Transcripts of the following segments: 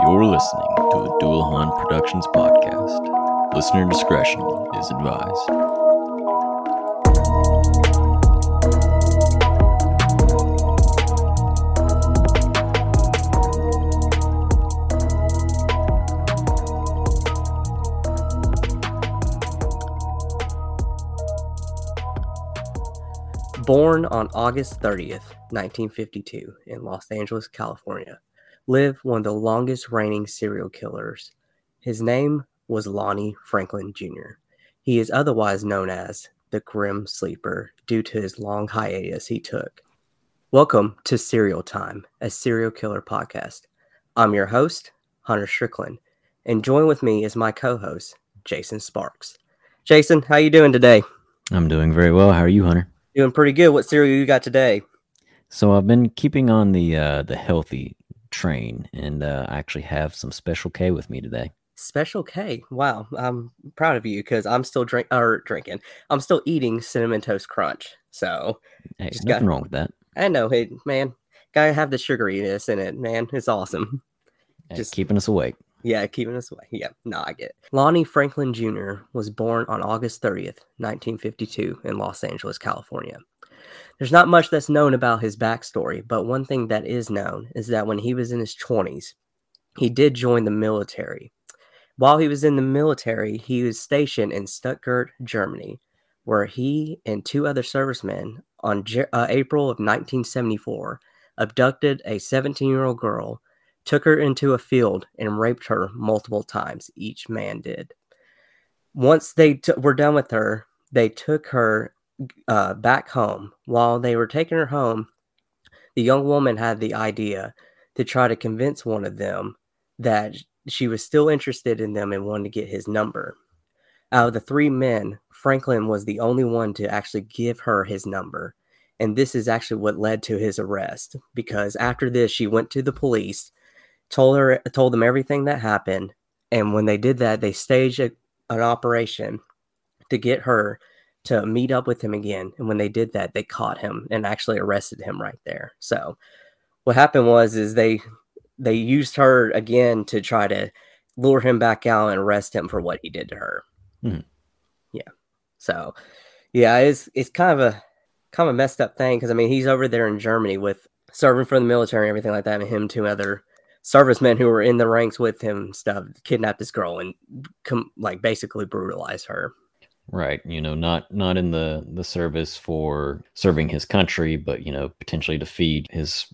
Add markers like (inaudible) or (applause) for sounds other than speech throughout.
You're listening to a Dual Hunt Productions podcast. Listener discretion is advised. Born on August 30th, 1952, in Los Angeles, California, lived one of the longest reigning serial killers. His name was Lonnie Franklin Jr. He is otherwise known as the Grim Sleeper due to his long hiatus he took. Welcome to Serial Time, a serial killer podcast. I'm your host, Hunter Strickland, and join with me is my co-host, Jason Sparks. Jason, how you doing today? I'm doing very well. How are you, Hunter? Doing pretty good. What cereal you got today? So I've been keeping on the uh, the healthy train, and uh, I actually have some Special K with me today. Special K. Wow, I'm proud of you because I'm still drink or drinking. I'm still eating cinnamon toast crunch. So Hey, nothing got- wrong with that. I know, hey man, gotta have the sugariness in it, man. It's awesome. Hey, Just- keeping us awake. Yeah, keeping us awake. Yeah, no, I get it. Lonnie Franklin Jr. was born on August 30th, 1952, in Los Angeles, California. There's not much that's known about his backstory, but one thing that is known is that when he was in his 20s, he did join the military. While he was in the military, he was stationed in Stuttgart, Germany, where he and two other servicemen on uh, April of 1974 abducted a 17 year old girl took her into a field and raped her multiple times. Each man did. Once they t- were done with her, they took her uh, back home. While they were taking her home, the young woman had the idea to try to convince one of them that she was still interested in them and wanted to get his number. Out of the three men, Franklin was the only one to actually give her his number. And this is actually what led to his arrest because after this, she went to the police told her told them everything that happened and when they did that they staged a, an operation to get her to meet up with him again and when they did that they caught him and actually arrested him right there. So what happened was is they they used her again to try to lure him back out and arrest him for what he did to her. Mhm. yeah. So yeah it's it's kind of a kind of a messed up thing because i mean he's over there in germany with serving for the military and everything like that and him two other servicemen who were in the ranks with him stuff kidnapped this girl and com- like basically brutalized her Right. You know, not not in the the service for serving his country, but you know, potentially to feed his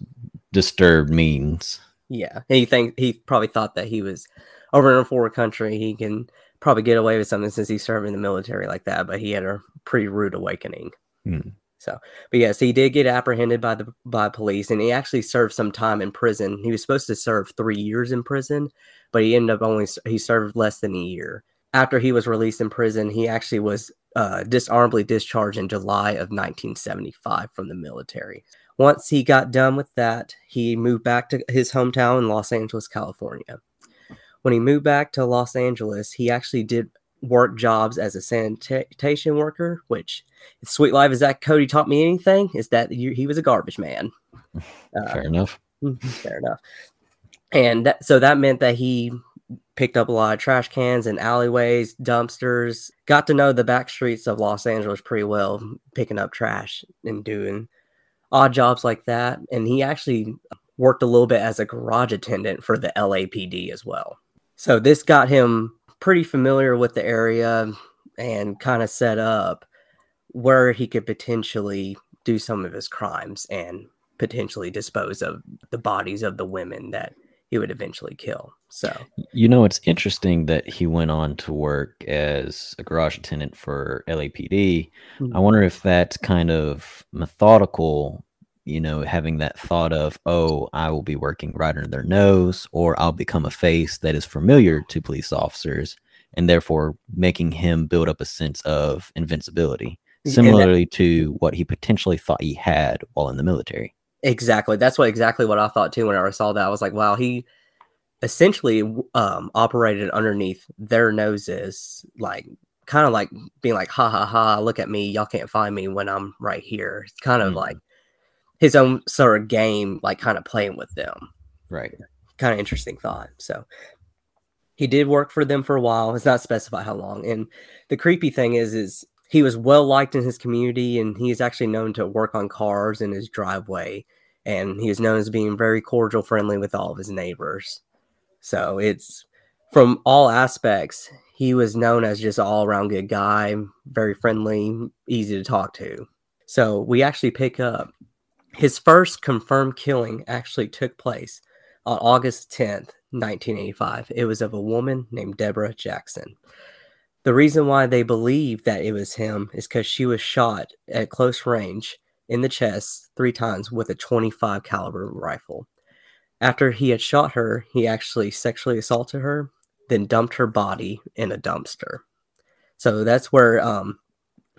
disturbed means. yeah he think he probably thought that he was over in a foreign country he can probably get away with something since he's serving the military like that but he had a pretty rude awakening Hmm. so but yes he did get apprehended by the by police and he actually served some time in prison he was supposed to serve three years in prison but he ended up only he served less than a year after he was released in prison he actually was uh, dishonorably discharged in july of 1975 from the military once he got done with that he moved back to his hometown in los angeles california when he moved back to los angeles he actually did work jobs as a sanitation worker which sweet life is that cody taught me anything is that he he was a garbage man Uh, (laughs) Fair enough. (laughs) Fair enough. And that, so that meant that he picked up a lot of trash cans and alleyways, dumpsters, got to know the back streets of Los Angeles pretty well, picking up trash and doing odd jobs like that. And he actually worked a little bit as a garage attendant for the LAPD as well. So this got him pretty familiar with the area and kind of set up where he could potentially do some of his crimes and potentially dispose of the bodies of the women that he would eventually kill. So, You know, it's interesting that he went on to work as a garage attendant for LAPD. I Mhm. wonder if that's kind of methodical, you know, having that thought of, oh, I will be working right under their nose, or I'll become a face that is familiar to police officers, and therefore making him build up a sense of invincibility, And that- similarly to what he potentially thought he had while in the military. Exactly. That's what exactly what I thought too when I saw that. I was like, wow, he essentially um, operated underneath their noses, like kind of like being like, ha ha ha, look at me. Y'all can't find me when I'm right here. It's kind of Mhm. like his own sort of game, like kind of playing with them. Right. kind of interesting thought. So he did work for them for a while. It's not specified how long. And the creepy thing is, is he was well liked in his community, and he is actually known to work on cars in his driveway. And he is known as being very cordial, friendly with all of his neighbors. So it's from all aspects, he was known as just all around good guy, very friendly, easy to talk to. So we actually pick up his first confirmed killing actually took place on August 10th, 1985. It was of a woman named Debra Jackson. The reason why they believe that it was him is because she was shot at close range in the chest three times with a 25 caliber rifle. After he had shot her, he actually sexually assaulted her, then dumped her body in a dumpster. So that's where um,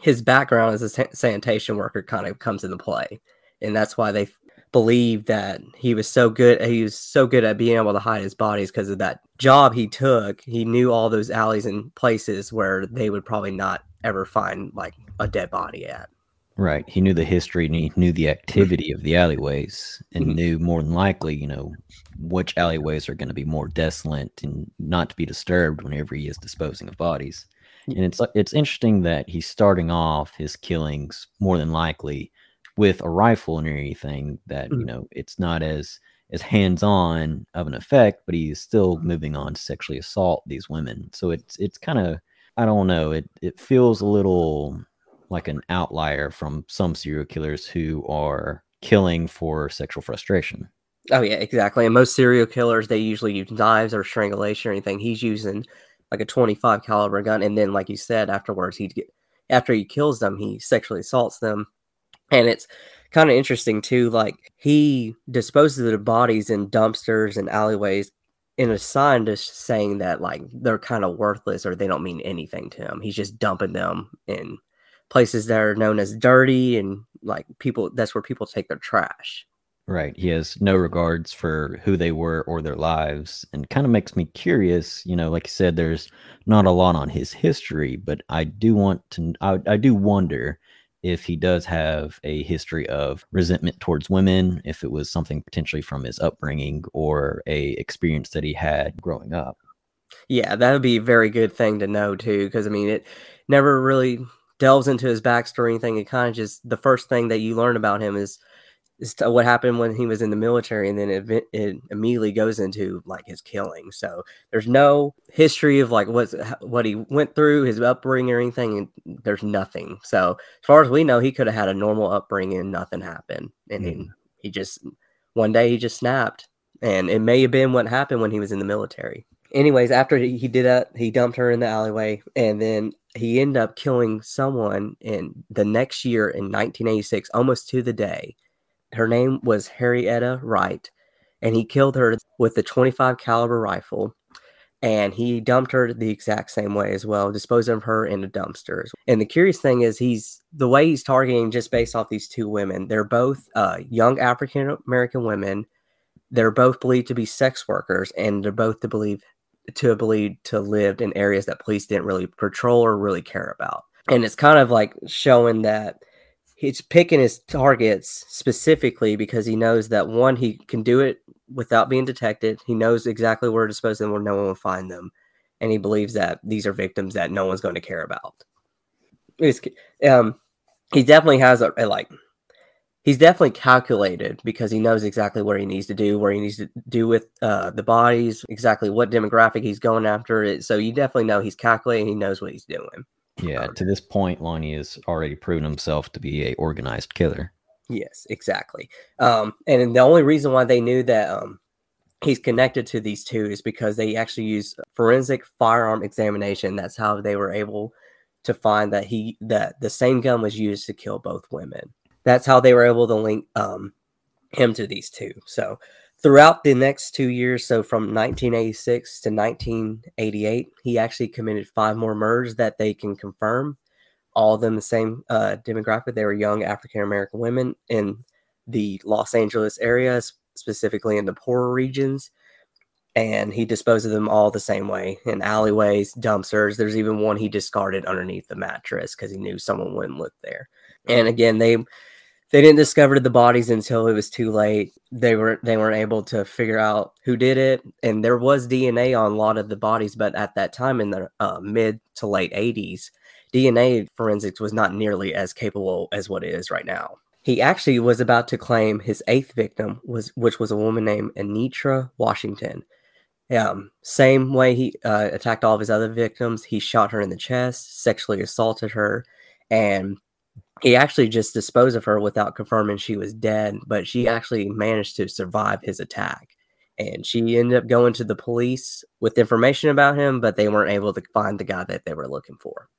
his background as a sanitation worker kind of comes into play, and that's why they believe that he was so good he was so good at being able to hide his bodies because of that job he took he knew all those alleys and places where they would probably not ever find like a dead body at right he knew the history and he knew the activity of the alleyways and mm-hmm. knew more than likely you know which alleyways are going to be more desolate and not to be disturbed whenever he is disposing of bodies and it's it's interesting that he's starting off his killings more than likely with a rifle and anything that mm-hmm. you know it's not as as hands-on of an effect but he's still moving on to sexually assault these women so it's it's kind of i don't know it it feels a little like an outlier from some serial killers who are killing for sexual frustration oh yeah exactly and most serial killers they usually use knives or strangulation or anything he's using like a 25 caliber gun and then like you said afterwards he get after he kills them he sexually assaults them and it's kind of interesting too. Like he disposes of the bodies in dumpsters and alleyways in a sign just saying that like they're kind of worthless or they don't mean anything to him. He's just dumping them in places that are known as dirty and like people that's where people take their trash. Right. He has no regards for who they were or their lives and kind of makes me curious. You know, like you said, there's not a lot on his history, but I do want to, I, I do wonder if he does have a history of resentment towards women, if it was something potentially from his upbringing or a experience that he had growing up. Yeah, that would be a very good thing to know too, because I mean, it never really delves into his backstory or anything. It kind of just the first thing that you learn about him is is what happened when he was in the military and then it, it, immediately goes into like his killing so there's no history of like what what he went through his upbringing or anything and there's nothing so as far as we know he could have had a normal upbringing and nothing happened and mm. he, he just one day he just snapped and it may have been what happened when he was in the military anyways after he, he did that he dumped her in the alleyway and then he ended up killing someone in the next year in 1986 almost to the day her name was Harrietta Wright, and he killed her with a 25 caliber rifle. And he dumped her the exact same way as well, disposing of her in the dumpsters. And the curious thing is, he's the way he's targeting just based off these two women. They're both uh, young African American women. They're both believed to be sex workers, and they're both to believe to believe to lived in areas that police didn't really patrol or really care about. And it's kind of like showing that he's picking his targets specifically because he knows that one, he can do it without being detected. He knows exactly where to dispose them where no one will find them. And he believes that these are victims that no one's going to care about. It's, um, he definitely has a, a like he's definitely calculated because he knows exactly what he needs to do, where he needs to do with uh, the bodies, exactly what demographic he's going after. It so you definitely know he's calculating. He knows what he's doing. Yeah, to this point, Lonnie has already proven himself to be a organized killer. Yes, exactly. Um, and the only reason why they knew that um, he's connected to these two is because they actually used forensic firearm examination. That's how they were able to find that he that the same gun was used to kill both women. That's how they were able to link um, him to these two. So throughout the next two years, so from 1986 to 1988, he actually committed five more murders that they can confirm. All of them the same uh, demographic. They were young African American women in the Los Angeles area, specifically in the poorer regions. And he disposed of them all the same way in alleyways, dumpsters. There's even one he discarded underneath the mattress because he knew someone wouldn't look there. And again, they they didn't discover the bodies until it was too late. They were they weren't able to figure out who did it, and there was DNA on a lot of the bodies, but at that time in the uh, mid to late '80s, DNA forensics was not nearly as capable as what it is right now. He actually was about to claim his eighth victim was, which was a woman named Enietra Washington. Um, same way he uh, attacked all of his other victims, he shot her in the chest, sexually assaulted her, and he actually just disposed of her without confirming she was dead. But she actually managed to survive his attack, and she ended up going to the police with information about him, but they weren't able to find the guy that they were looking for.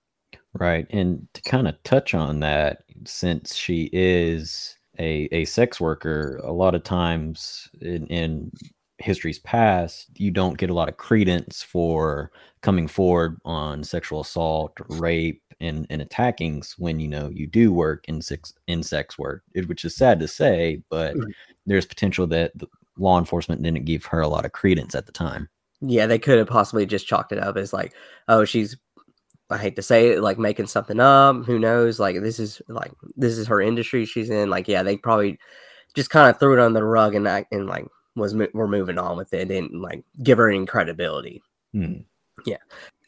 Right. And to kind of touch on that, since she is a, a sex worker, a lot of times in, in history's past, you don't get a lot of credence for coming forward on sexual assault, rape, and, and attackings when you know you do work in sex in sex work, which is sad to say, but mm-hmm. there's potential that law enforcement didn't give her a lot of credence at the time. Yeah, they could have possibly just chalked it up as like, oh, she's I hate to say it, like making something up. Who knows? Like this is like this is her industry she's in. Like yeah, they probably just kind of threw it on the rug and and like was we're moving on with it and like give her any credibility. Hmm. Yeah.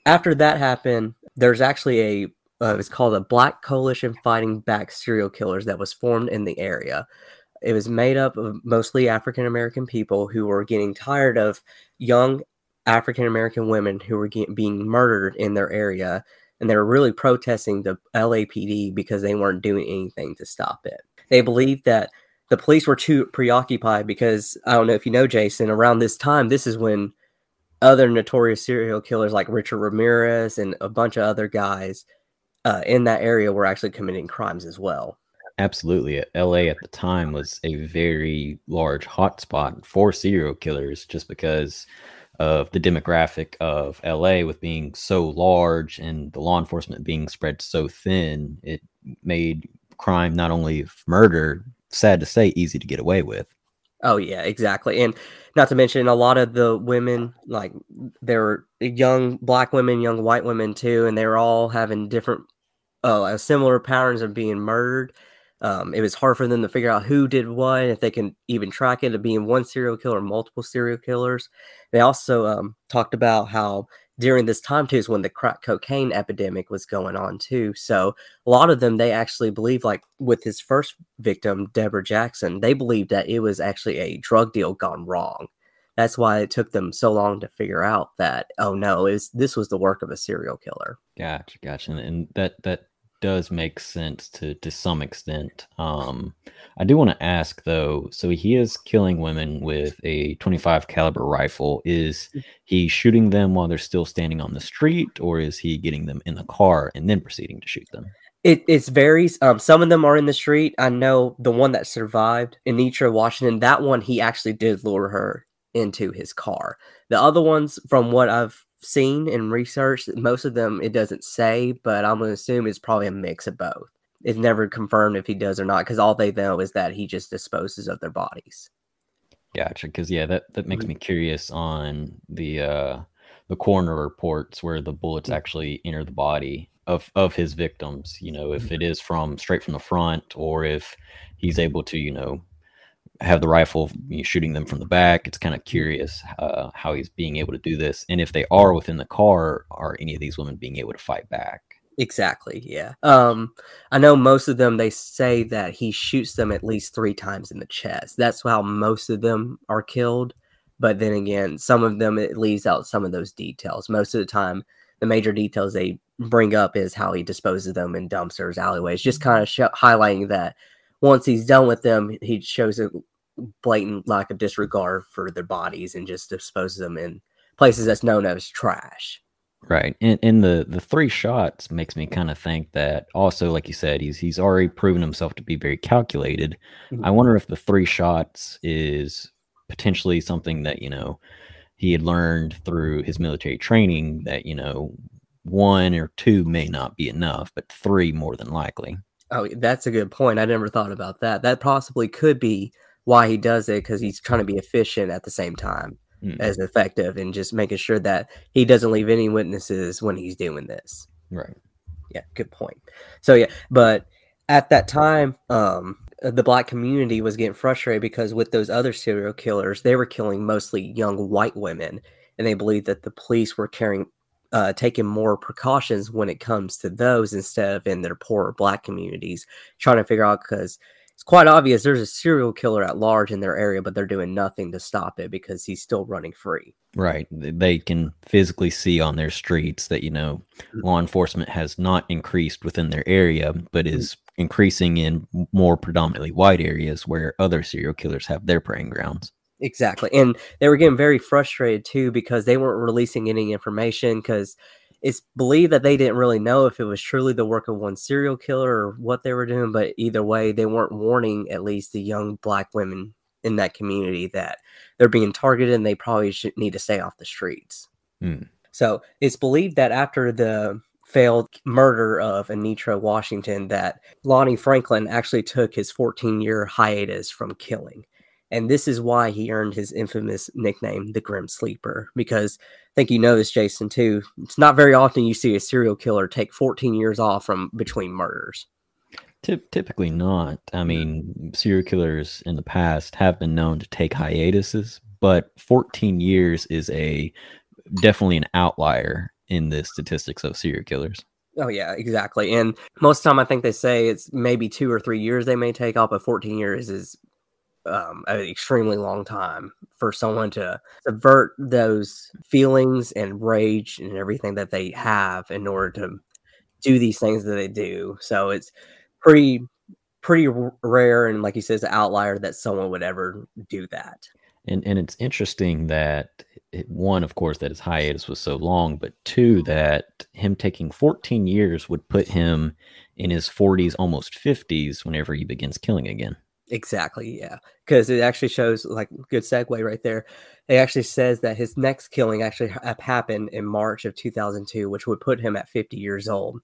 After that happened, there's actually a uh, it's called a Black Coalition Fighting Back Serial Killers that was formed in the area. It was made up of mostly African American people who were getting tired of young African American women who were get, being murdered in their area, and they were really protesting the LAPD because they weren't doing anything to stop it. They believed that the police were too preoccupied because I don't know if you know Jason. Around this time, this is when other notorious serial killers like Richard Ramirez and a bunch of other guys uh, in that area were actually committing crimes as well. Absolutely. LA at the time was a very large hotspot for serial killers just because of the demographic of LA with being so large and the law enforcement being spread so thin, it made crime not only murder, sad to say, easy to get away with. Oh yeah, exactly. And not to mention a lot of the women, like there were young black women, young white women too, and they were all having different uh similar patterns of being murdered um, it was hard for them to figure out who did what, if they can even track it of being one serial killer multiple serial killers. They also um, talked about how during this time too is when the crack cocaine epidemic was going on too. So a lot of them they actually believe, like with his first victim, Debra Jackson, they believed that it was actually a drug deal gone wrong. That's why it took them so long to figure out that oh no, is this was the work of a serial killer. Gotcha, gotcha, and that that does make sense to to some extent. Um, I do want to ask though. So he is killing women with a 25 caliber rifle. Is mm. he shooting them while they're still standing on the street, or is he getting them in the car and then proceeding to shoot them? It it varies. Um, some of them are in the street. I know the one that survived, Enietra Washington. That one he actually did lure her into his car. The other ones, from what I've seen and researched, most of them it doesn't say, but I'm going to assume it's probably a mix of both. It's never confirmed if he does or not because all they know is that he just disposes of their bodies. Gotcha. Because yeah, that that makes mm-hmm. me curious on the uh the coroner reports where the bullets mm-hmm. actually enter the body of of his victims. You know, if mm-hmm. it is from straight from the front or if he's able to, you know, have the rifle you know, shooting them from the back. It's kind of curious uh, how he's being able to do this, and if they are within the car, are any of these women being able to fight back? Exactly. Yeah. Um, I know most of them. They say that he shoots them at least three times in the chest. That's how most of them are killed. But then again, some of them it leaves out some of those details. Most of the time, the major details they bring up is how he disposes them in dumpsters, alleyways, just kind of sh- highlighting that once he's done with them, he shows a blatant lack of disregard for their bodies and just disposes them in places that's known as trash. Right. And and the the three shots makes me kind of think that also like you said he's he's already proven himself to be very calculated. Mm-hmm. I wonder if the three shots is potentially something that, you know, he had learned through his military training that, you know, one or two may not be enough, but three more than likely. Oh, that's a good point. I never thought about that. That possibly could be why he does it because he's trying to be efficient at the same time mm. as effective and just making sure that he doesn't leave any witnesses when he's doing this. Right. Yeah, good point. So yeah, but at that time, um, the black community was getting frustrated because with those other serial killers, they were killing mostly young white women, and they believed that the police were carrying uh, taking more precautions when it comes to those instead of in their poorer black communities, trying to figure out because it's quite obvious there's a serial killer at large in their area, but they're doing nothing to stop it because he's still running free. Right. They can physically see on their streets that, you know, mm. law enforcement has not increased within their area, but mm. is increasing in more predominantly white areas where other serial killers have their preying grounds. Exactly. And they were getting very frustrated too because they weren't releasing any information because it's believed that they didn't really know if it was truly the work of one serial killer or what they were doing. But either way, they weren't warning at least the young black women in that community that they're being targeted and they probably should need to stay off the streets. Hmm. So it's believed that after the failed murder of Enietra Washington, that Lonnie Franklin actually took his 14 year hiatus from killing. And this is why he earned his infamous nickname, the Grim Sleeper, because I think you know this, Jason, too. It's not very often you see a serial killer take 14 years off from between murders. Typically not. I mean, serial killers in the past have been known to take hiatuses, but 14 years is a definitely an outlier in the statistics of serial killers. Oh yeah, exactly. And most of the time, I think they say it's maybe two or three years they may take off, but 14 years is um, an extremely long time for someone to subvert those feelings and rage and everything that they have in order to do these things that they do. So it's pretty pretty rare and like he says an outlier that someone would ever do that. And and it's interesting that it, one, of course, that his hiatus was so long, but two, that him taking 14 years would put him in his 40s, almost 50s, whenever he begins killing again. Exactly, yeah. Because it actually shows like good segue right there. It actually says that his next killing actually happened in March of 2002, which would put him at 50 years old.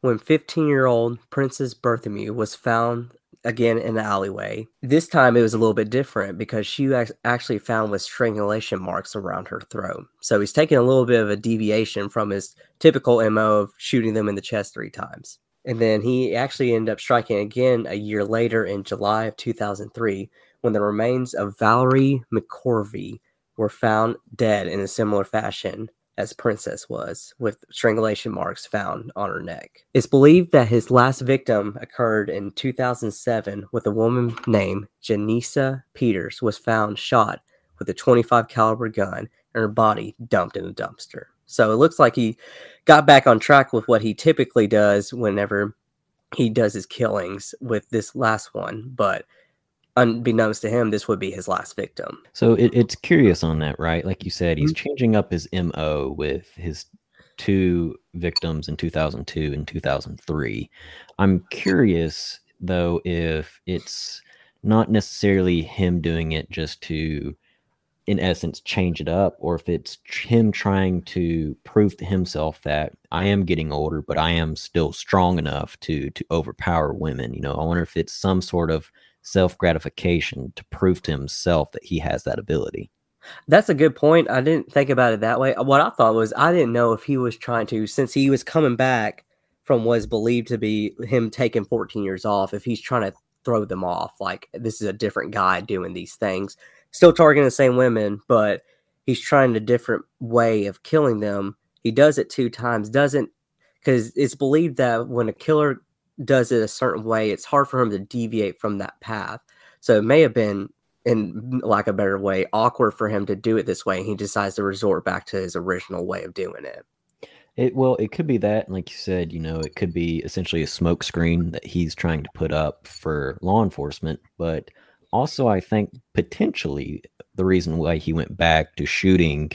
When 15 year old Princess Berthomieux was found again in the alleyway, this time it was a little bit different because she was actually found with strangulation marks around her throat. So he's taking a little bit of a deviation from his typical MO of shooting them in the chest three times. And then he actually ended up striking again a year later in July of 2003 when the remains of Valerie McCorvey were found dead in a similar fashion as Princess was, with strangulation marks found on her neck. It's believed that his last victim occurred in 2007 with a woman named Janecia Peters was found shot with a 25 caliber gun and her body dumped in a dumpster. So it looks like he got back on track with what he typically does whenever he does his killings with this last one, but unbeknownst to him, this would be his last victim. So it, it's curious on that, right? Like you said, he's mm-hmm. changing up his MO with his two victims in 2002 and 2003. I'm curious, though, if it's not necessarily him doing it just to in essence change it up or if it's him trying to prove to himself that I am getting older but I am still strong enough to to overpower women you know? I wonder if it's some sort of self gratification to prove to himself that he has that ability. That's a good point. I didn't think about it that way. Uh, what I thought was I didn't know if he was trying to since he was coming back from what is believed to be him taking 14 years off if he's trying to throw them off like this is a different guy doing these things still targeting the same women, but he's trying a different way of killing them. He does it two times, doesn't because it's believed that when a killer does it a certain way, it's hard for him to deviate from that path. So it may have been, in lack of a better way, awkward for him to do it this way. And he decides to resort back to his original way of doing it. It well, it could be that, like you said, you know, it could be essentially a smoke screen that he's trying to put up for law enforcement, but also, I think potentially the reason why he went back to shooting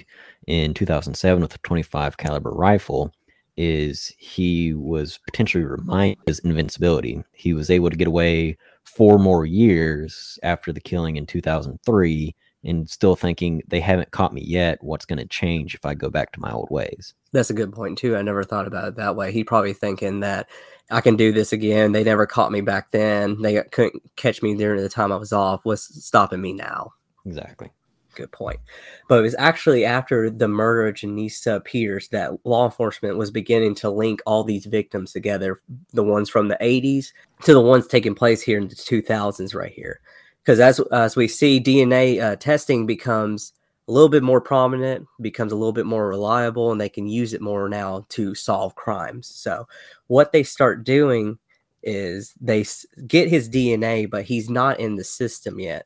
in 2007 with a 25 caliber rifle is he was potentially reminded his invincibility. He was able to get away four more years after the killing in 2003 and still thinking they haven't caught me yet. What's going to change if I go back to my old ways? That's a good point too. I never thought about it that way. He probably thinking that I can do this again. They never caught me back then. They couldn't catch me during the time I was off. What's stopping me now? Exactly. good point. But it was actually after the murder of Janecia Peters that law enforcement was beginning to link all these victims together, the ones from the 80s to the ones taking place here in the 2000s, right here. Because as as we see, DNA uh, testing becomes a little bit more prominent, becomes a little bit more reliable, and they can use it more now to solve crimes. So, what they start doing is they get his DNA, but he's not in the system yet.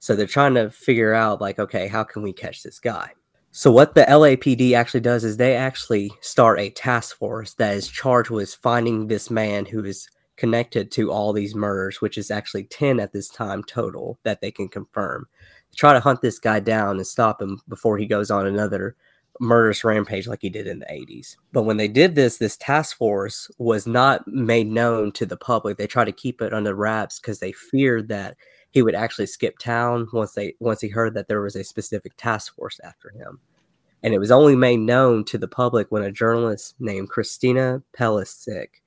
So they're trying to figure out, like, okay, how can we catch this guy? So what the LAPD actually does is they actually start a task force that is charged with finding this man who is connected to all these murders, which is actually 10 at this time total that they can confirm. Try to hunt this guy down and stop him before he goes on another murderous rampage like he did in the 80s. But when they did this, this task force was not made known to the public. They tried to keep it under wraps because they feared that he would actually skip town once they once he heard that there was a specific task force after him. And it was only made known to the public when a journalist named Christina Pelisek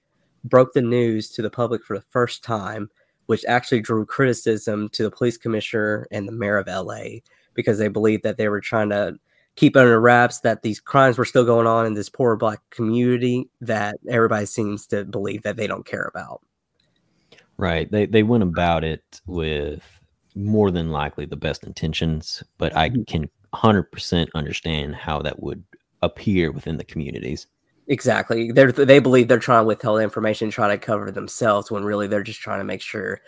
broke the news to the public for the first time, which actually drew criticism to the police commissioner and the mayor of LA because they believed that they were trying to keep under wraps that these crimes were still going on in this poor black community that everybody seems to believe that they don't care about. Right. They they went about it with more than likely the best intentions, but I mm-hmm. can 100% understand how that would appear within the communities. Exactly. They they believe they're trying to withhold information, trying to cover themselves when really they're just trying to make sure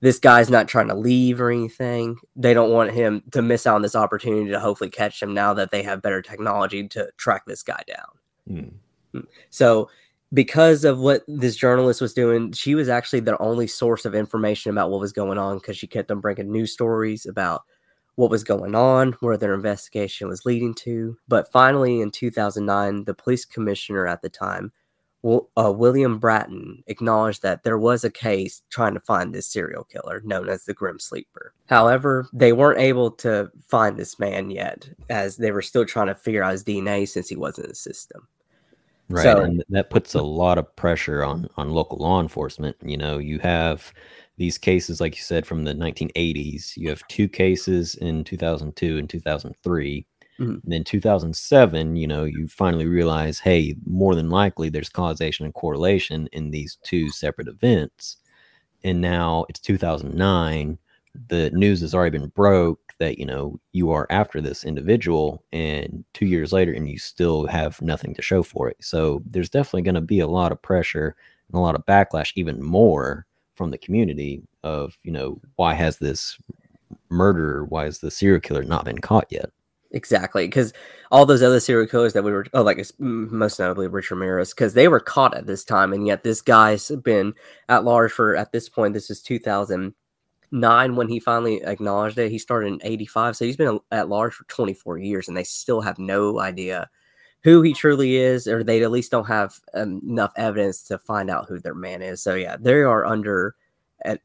this guy's not trying to leave or anything. They don't want him to miss out on this opportunity to hopefully catch him now that they have better technology to track this guy down. Mm. So because of what this journalist was doing, she was actually their only source of information about what was going on because she kept on bringing news stories about what was going on, where their investigation was leading to. But finally, in 2009, the police commissioner at the time, uh, William Bratton, acknowledged that there was a case trying to find this serial killer known as the Grim Sleeper. However, they weren't able to find this man yet, as they were still trying to figure out his DNA since he wasn't in the system. Right. So, and that puts a lot of pressure on on local law enforcement. You know, you have these cases, like you said, from the 1980s. You have two cases in 2002 and 2003. Mm-hmm. And then 2007, you know, you finally realize, hey, more than likely there's causation and correlation in these two separate events. And now it's 2009. The news has already been broke that you know you are after this individual and two years later and you still have nothing to show for it so there's definitely going to be a lot of pressure and a lot of backlash even more from the community of you know why has this murderer why has the serial killer not been caught yet exactly because all those other serial killers that we were oh like most notably rich ramirez because they were caught at this time and yet this guy's been at large for at this point this is 2009 when he finally acknowledged it. He started in 85. So he's been at large for 24 years and they still have no idea who he truly is, or they at least don't have um, enough evidence to find out who their man is. So yeah, they are under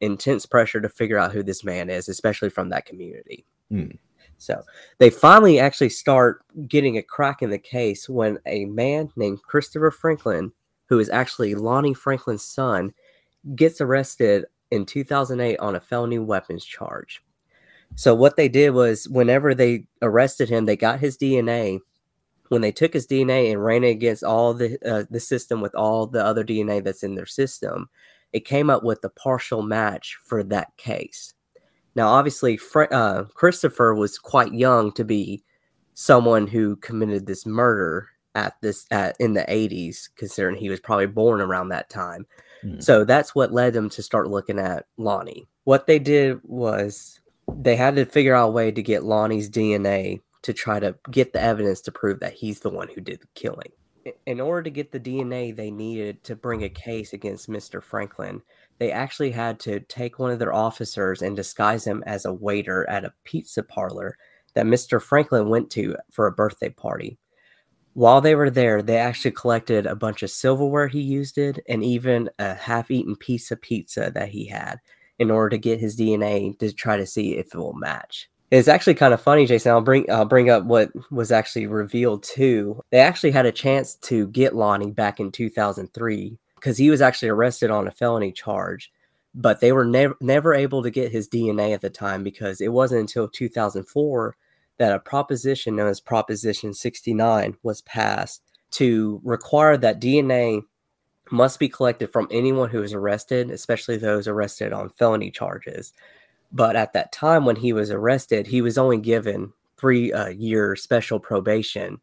intense pressure to figure out who this man is, especially from that community. Hmm. So they finally actually start getting a crack in the case when a man named Christopher Franklin, who is actually Lonnie Franklin's son, gets arrested in 2008 on a felony weapons charge. So what they did was whenever they arrested him, they got his DNA. When they took his DNA and ran it against all the uh, the system with all the other DNA that's in their system, it came up with a partial match for that case. Now, obviously, uh, Christopher was quite young to be someone who committed this murder at this at in the 80s, considering he was probably born around that time. Mm. So that's what led them to start looking at Lonnie. What they did was they had to figure out a way to get Lonnie's DNA to try to get the evidence to prove that he's the one who did the killing. In order to get the DNA they needed to bring a case against Mr. Franklin, they actually had to take one of their officers and disguise him as a waiter at a pizza parlor that Mr. Franklin went to for a birthday party while they were there, they actually collected a bunch of silverware he used it and even a half eaten piece of pizza that he had in order to get his DNA to try to see if it will match. It's actually kind of funny, Jason. I'll bring I'll bring up what was actually revealed too. They actually had a chance to get Lonnie back in 2003 because he was actually arrested on a felony charge, but they were never never able to get his DNA at the time because it wasn't until 2004 that a proposition known as Proposition 69 was passed to require that DNA must be collected from anyone who is arrested, especially those arrested on felony charges. But at that time, when he was arrested, he was only given three uh, year special probation.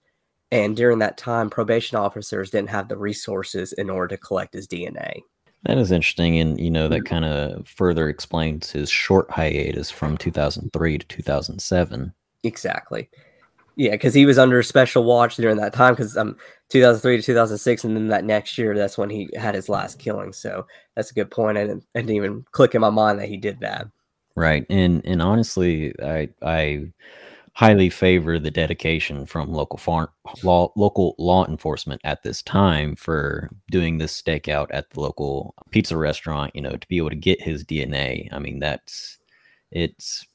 And during that time, probation officers didn't have the resources in order to collect his DNA. That is interesting. And, you know, that kind of further explains his short hiatus from 2003 to 2007. Exactly. Yeah, because he was under special watch during that time because um 2003 to 2006, and then that next year, that's when he had his last killing. So that's a good point. I didn't, I didn't even click in my mind that he did that. Right, and and honestly, I I highly favor the dedication from local farm law local law enforcement at this time for doing this stakeout at the local pizza restaurant you know to be able to get his dna i mean that's it's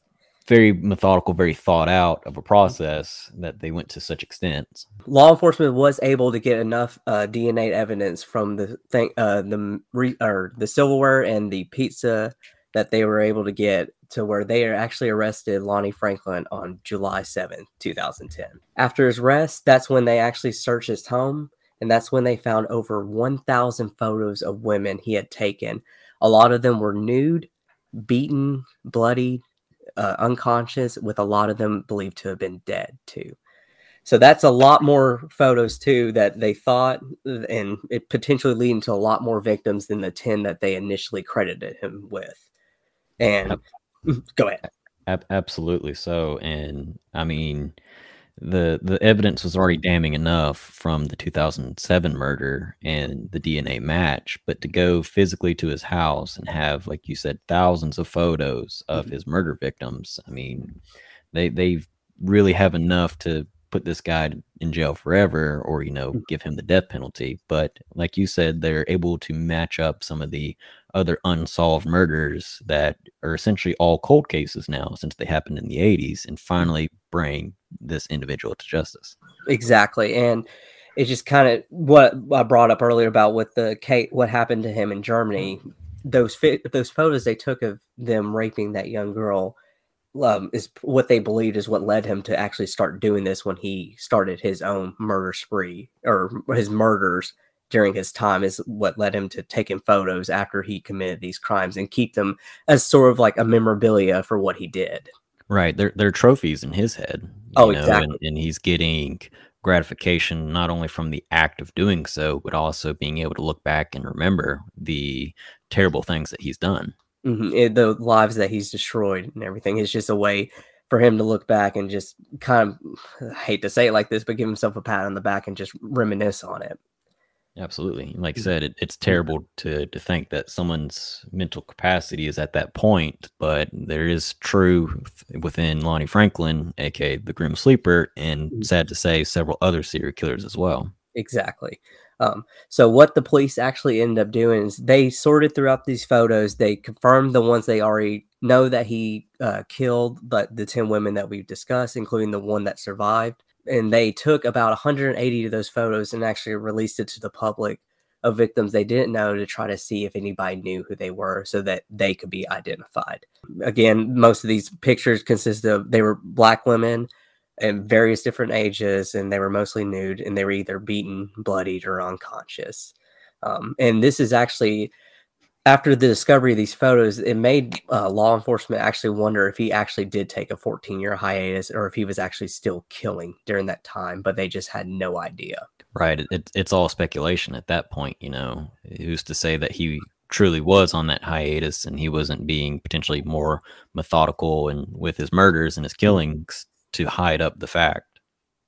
very methodical very thought out of a process that they went to such extents. Law enforcement was able to get enough uh, dna evidence from the thing uh, the re- or the silverware and the pizza that they were able to get to where they actually arrested Lonnie Franklin on July 7th, 2010. After his arrest, that's when they actually searched his home, and that's when they found over 1,000 photos of women he had taken. A lot of them were nude, beaten, bloody, uh, unconscious, with a lot of them believed to have been dead too. So that's a lot more photos too that they thought, and it potentially leading to a lot more victims than the 10 that they initially credited him with. And (laughs) go ahead. absolutely so. And I mean, the the evidence was already damning enough from the 2007 murder and the DNA match, but to go physically to his house and have, like you said, thousands of photos of mm-hmm. his murder victims. I mean, they they really have enough to put this guy in jail forever or you know mm. give him the death penalty but like you said they're able to match up some of the other unsolved murders that are essentially all cold cases now since they happened in the 80s and finally bring this individual to justice exactly and it's just kind of what i brought up earlier about with the kate what happened to him in germany those fi- those photos they took of them raping that young girl um, is what they believed is what led him to actually start doing this when he started his own murder spree or his murders during his time is what led him to taking photos after he committed these crimes and keep them as sort of like a memorabilia for what he did. Right. They're they're trophies in his head. Oh, know, exactly. And, and he's getting gratification not only from the act of doing so, but also being able to look back and remember the terrible things that he's done. Mm-hmm. It, the lives that he's destroyed and everything is just a way for him to look back and just kind of (sighs) I hate to say it like this, but give himself a pat on the back and just reminisce on it. Absolutely. Like I mm. said, it, it's terrible to to think that someone's mental capacity is at that point, but there is truth within Lonnie Franklin, aka the Grim Sleeper, and mm. sad to say, several other serial killers as well. Exactly. Um, so what the police actually ended up doing is they sorted throughout these photos. They confirmed the ones they already know that he uh, killed, but the ten women that we've discussed, including the one that survived. And they took about 180 of those photos and actually released it to the public of victims they didn't know to try to see if anybody knew who they were so that they could be identified. Again, most of these pictures consist of they were black women in various different ages, and they were mostly nude, and they were either beaten, bloodied, or unconscious. Um, and this is actually after the discovery of these photos, it made uh, law enforcement actually wonder if he actually did take a 14 year hiatus or if he was actually still killing during that time, but they just had no idea. Right. It, it's all speculation at that point. You know, who's to say that he truly was on that hiatus and he wasn't being potentially more methodical and with his murders and his killings to hide up the fact.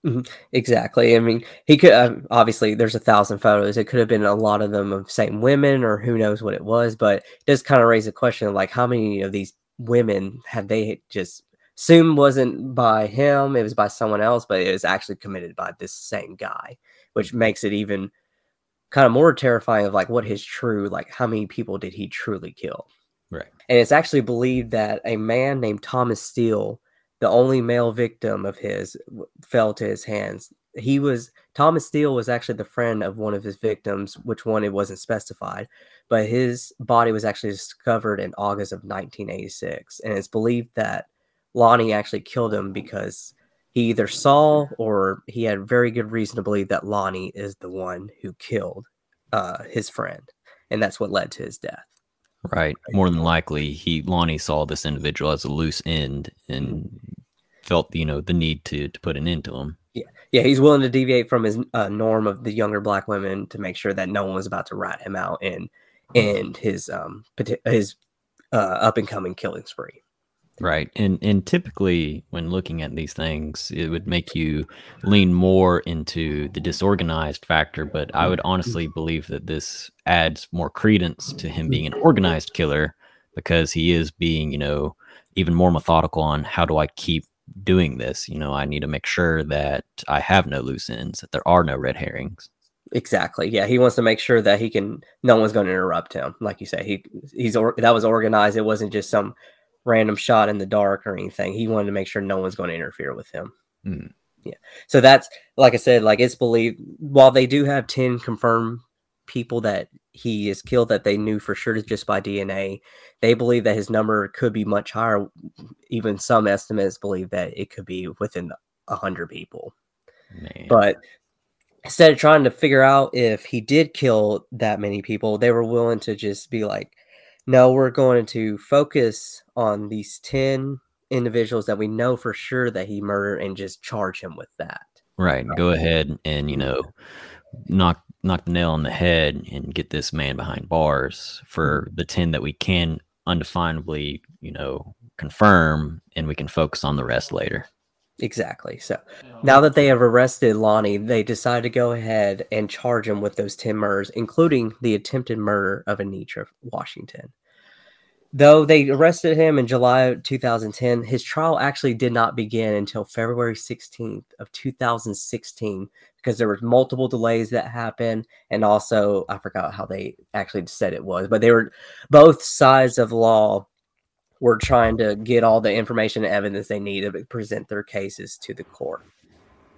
Mm-hmm. Exactly. I mean, he could uh, obviously there's a thousand photos. It could have been a lot of them of same women, or who knows what it was. But it does kind of raise a question of like how many of these women have they just assumed wasn't by him? It was by someone else, but it was actually committed by this same guy, which makes it even kind of more terrifying of like what his true like how many people did he truly kill? Right. And it's actually believed that a man named Thomas Steele the only male victim of his fell to his hands. He was Thomas Steele was actually the friend of one of his victims, which one it wasn't specified, but his body was actually discovered in August of 1986, and it's believed that Lonnie actually killed him because he either saw or he had very good reason to believe that Lonnie is the one who killed uh, his friend, and that's what led to his death. Right. More than likely, he Lonnie saw this individual as a loose end and felt you know the need to to put an end to him. Yeah, yeah, he's willing to deviate from his uh, norm of the younger black women to make sure that no one was about to rat him out and and his um his uh, up and coming killing spree. Right. And and typically when looking at these things, it would make you lean more into the disorganized factor, but I would honestly believe that this adds more credence to him being an organized killer because he is being, you know, even more methodical on how do I keep doing this? You know, I need to make sure that I have no loose ends, that there are no red herrings. Exactly. Yeah, he wants to make sure that he can. No one's going to interrupt him. Like you say, he he's or, that was organized. It wasn't just some random shot in the dark or anything. He wanted to make sure no one's going to interfere with him. Mm. Yeah. So that's like I said, like it's believed while they do have 10 confirmed people that he is killed that they knew for sure just by DNA, they believe that his number could be much higher. Even some estimates believe that it could be within a hundred people. Man. But instead of trying to figure out if he did kill that many people, they were willing to just be like, no, we're going to focus on these 10 individuals that we know for sure that he murdered and just charge him with that. Right. Go ahead and, you know, knock knock the nail on the head and get this man behind bars for mm-hmm. the 10 that we can undefinably, you know, confirm and we can focus on the rest later. Exactly. So now that they have arrested Lonnie, they decide to go ahead and charge him with those 10 murders, including the attempted murder of Enietra Washington. Though they arrested him in July of 2010, his trial actually did not begin until February 16th of 2016 because there were multiple delays that happened and also I forgot how they actually said it was, but they were both sides of law were trying to get all the information and evidence they need to present their cases to the court.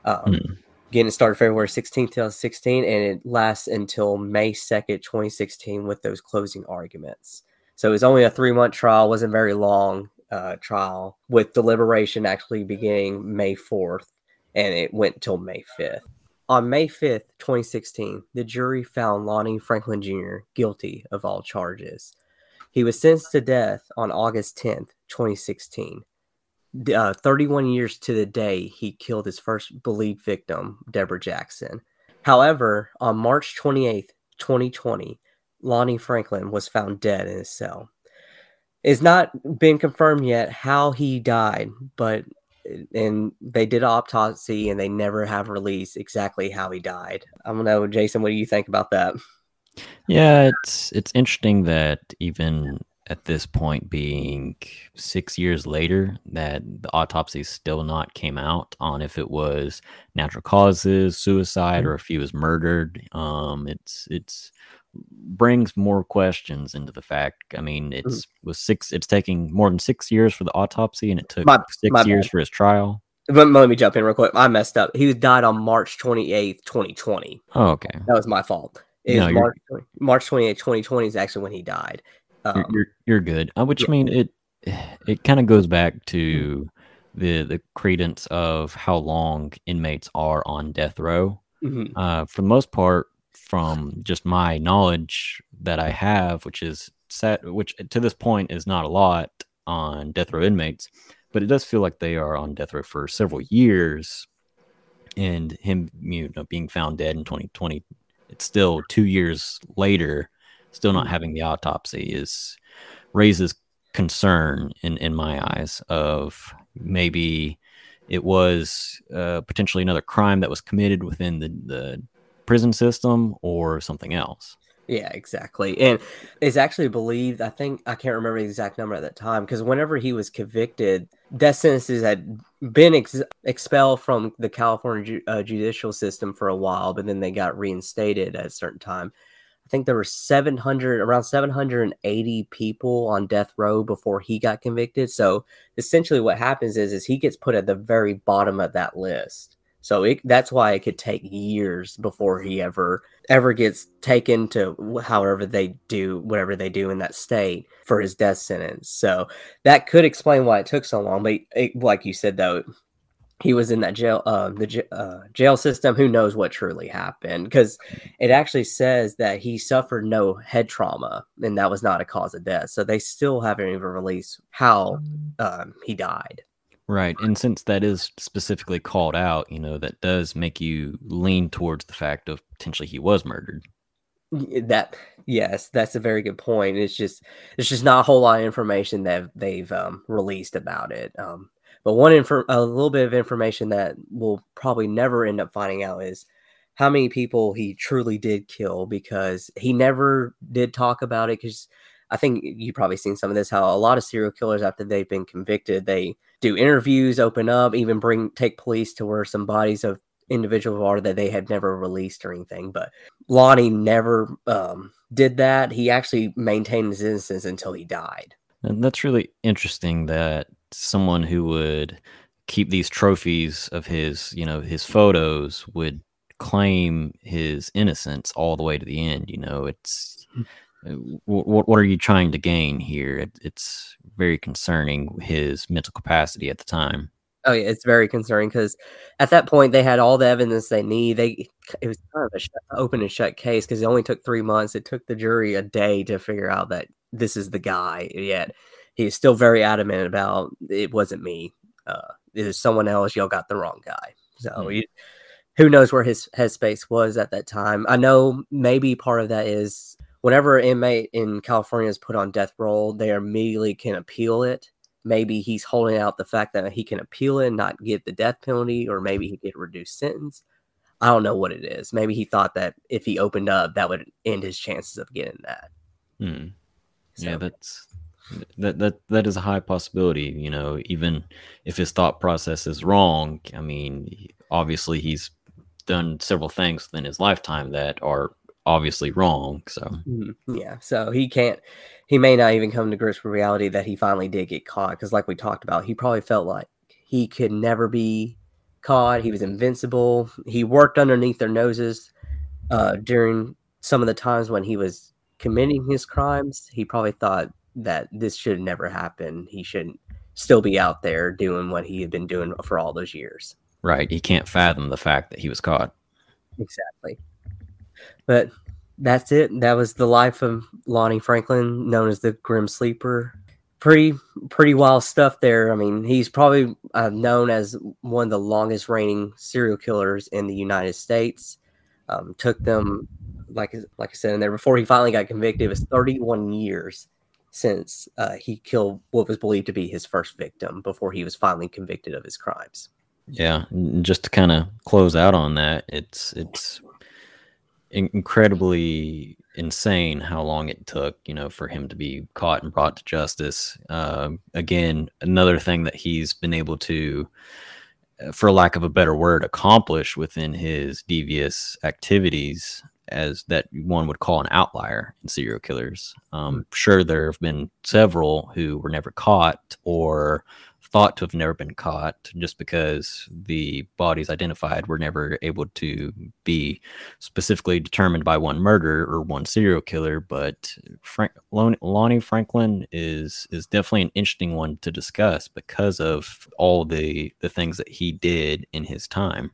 Um, Mm. Getting started February 16th, 2016, and it lasts until May 2nd, 2016, with those closing arguments. So it was only a three month trial, wasn't very long uh, trial, with deliberation actually beginning May 4th, and it went till May 5th. On May 5th, 2016, the jury found Lonnie Franklin Jr. guilty of all charges. He was sentenced to death on August 10th, 2016. Uh, 31 years to the day he killed his first believed victim, Debra Jackson. However, on March 28th, 2020, Lonnie Franklin was found dead in his cell. It's not been confirmed yet how he died, but and they did an autopsy and they never have released exactly how he died. I don't know, Jason, what do you think about that? Yeah, it's it's interesting that even at this point being 6 years later that the autopsy still not came out on if it was natural causes, suicide or if he was murdered. Um it's it's brings more questions into the fact. I mean, it's was 6 it's taking more than 6 years for the autopsy and it took My- 6 my years bad. for his trial. Let, let me jump in real quick. I messed up. He was died on March 28th, 2020. Oh, okay. That was my fault. It No, March, 20 March 28th, 2020 is actually when he died. you're, Um, you're you're good. Uh, which yeah. I mean it it kind of goes back to the the credence of how long inmates are on death row. mhm. Uh, for the most part, from just my knowledge that I have, which is set, which to this point is not a lot on death row inmates, but it does feel like they are on death row for several years. And him, you know, being found dead in 2020, it's still two years later, still not Mhm. having the autopsy is raises concern in in my eyes of maybe it was uh, potentially another crime that was committed within the, the prison system or something else. Yeah, exactly. And it's actually believed, I think, I can't remember the exact number at that time, because whenever he was convicted, death sentences had been ex- expelled from the California ju- uh, judicial system for a while, but then they got reinstated at a certain time. I think there were 700, around 780 people on death row before he got convicted. So essentially what happens is, is he gets put at the very bottom of that list. So it, that's why it could take years before he ever ever gets taken to however they do whatever they do in that state for his death sentence. So that could explain why it took so long. But it, like you said, though, he was in that jail, uh, the uh, jail system. Who knows what truly happened? Because it actually says that he suffered no head trauma, and that was not a cause of death. So they still haven't even released how um, he died. Right. And since that is specifically called out, you know, that does make you lean towards the fact of potentially he was murdered. That yes, that's a very good point. It's just it's just not a whole lot of information that they've um, released about it. Um, but one info, a little bit of information that we'll probably never end up finding out is how many people he truly did kill because he never did talk about it. Because I think you've probably seen some of this how a lot of serial killers after they've been convicted they do interviews, open up, even bring take police to where some bodies of individuals are that they had never released or anything. But Lonnie never um, did that. He actually maintained his innocence until he died. And that's really interesting that someone who would keep these trophies of his, you know, his photos would claim his innocence all the way to the end. You know, it's hmm. What what are you trying to gain here? It, it's very concerning his mental capacity at the time. Oh yeah, it's very concerning because at that point they had all the evidence they need. They it was kind of a shut, open and shut case because it only took three months. It took the jury a day to figure out that this is the guy. Yet he's still very adamant about it wasn't me. Uh, it was someone else. Y'all got the wrong guy. So mm-hmm. who knows where his headspace was at that time? I know maybe part of that is whenever an inmate in California is put on death row, they immediately can appeal it. Maybe he's holding out the fact that he can appeal it and not get the death penalty, or maybe he get a reduced sentence. I don't know what it is. Maybe he thought that if he opened up, that would end his chances of getting that. Hmm. So, yeah, that's that that that is a high possibility. You know, even if his thought process is wrong, I mean, obviously he's done several things in his lifetime that are obviously wrong. So mm-hmm. yeah, so he can't. He may not even come to grips with reality that he finally did get caught. Because like we talked about, he probably felt like he could never be caught. He was invincible. He worked underneath their noses uh, during some of the times when he was committing his crimes. He probably thought that this should never happen. He shouldn't still be out there doing what he had been doing for all those years. Right. He can't fathom the fact that he was caught. Exactly. But that's it. That was the life of Lonnie Franklin, known as the Grim Sleeper. Pretty, pretty wild stuff there. I mean, he's probably uh, known as one of the longest reigning serial killers in the United States. Um, took them, like like I said in there before he finally got convicted, it was 31 years since uh, he killed what was believed to be his first victim before he was finally convicted of his crimes. Yeah, just to kind of close out on that, it's it's incredibly insane how long it took, you know, for him to be caught and brought to justice. Uh, again, another thing that he's been able to, uh, for lack of a better word, accomplish within his devious activities as that one would call an outlier in serial killers. Um, sure, there have been several who were never caught or thought to have never been caught just because the bodies identified were never able to be specifically determined by one murder or one serial killer. But Frank, Lonnie Franklin is is definitely an interesting one to discuss because of all the the things that he did in his time.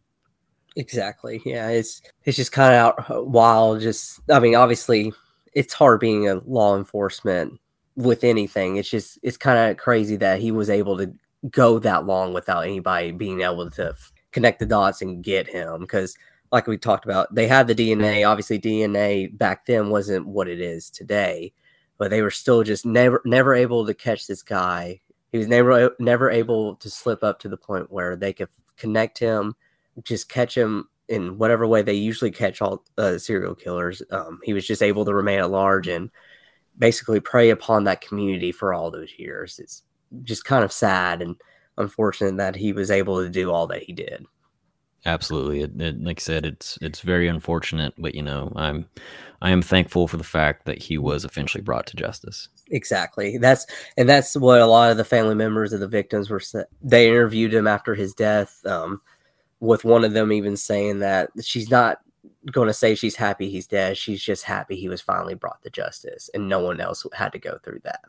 Exactly. Yeah, it's it's just kind of out uh, wild. Just I mean, obviously, it's hard being a law enforcement with anything. It's just it's kind of crazy that he was able to go that long without anybody being able to f- connect the dots and get him because like we talked about they had the dna obviously dna back then wasn't what it is today but they were still just never never able to catch this guy. He was never never able to slip up to the point where they could connect him just catch him in whatever way they usually catch all uh, serial killers. Um, he was just able to remain at large and basically prey upon that community for all those years. It's just kind of sad and unfortunate that he was able to do all that he did. Absolutely, it, it, like I said, it's it's very unfortunate, but you know, I'm I am thankful for the fact that he was eventually brought to justice. Exactly. That's and that's what a lot of the family members of the victims were. They interviewed him after his death, um, with one of them even saying that she's not going to say she's happy he's dead. She's just happy he was finally brought to justice, and no one else had to go through that.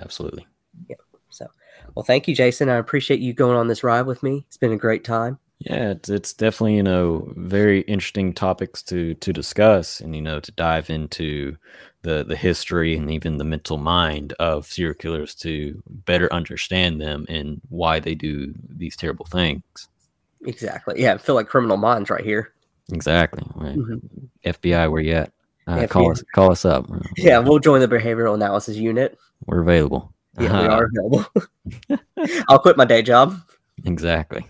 Absolutely. Yeah. So, Well, thank you, Jason. I appreciate you going on this ride with me. It's been a great time. Yeah, it's, it's definitely you know very interesting topics to to discuss, and you know to dive into the the history and even the mental mind of serial killers to better understand them and why they do these terrible things. Exactly. Yeah, I feel like criminal minds right here. Exactly. Right. Mhm. FBI, where you at? Uh, call us call us up. Yeah, we'll join the behavioral analysis unit. We're available. Yeah, we Uh, are available. (laughs) I'll quit my day job. Exactly.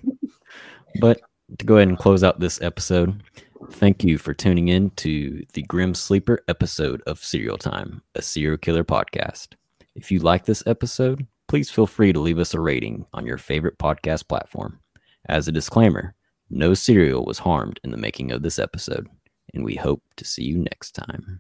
but to go ahead and close out this episode, thank you for tuning in to the Grim Sleeper episode of Serial Time, a serial killer podcast. If you like this episode, please feel free to leave us a rating on your favorite podcast platform. As a disclaimer, no serial was harmed in the making of this episode, and we hope to see you next time.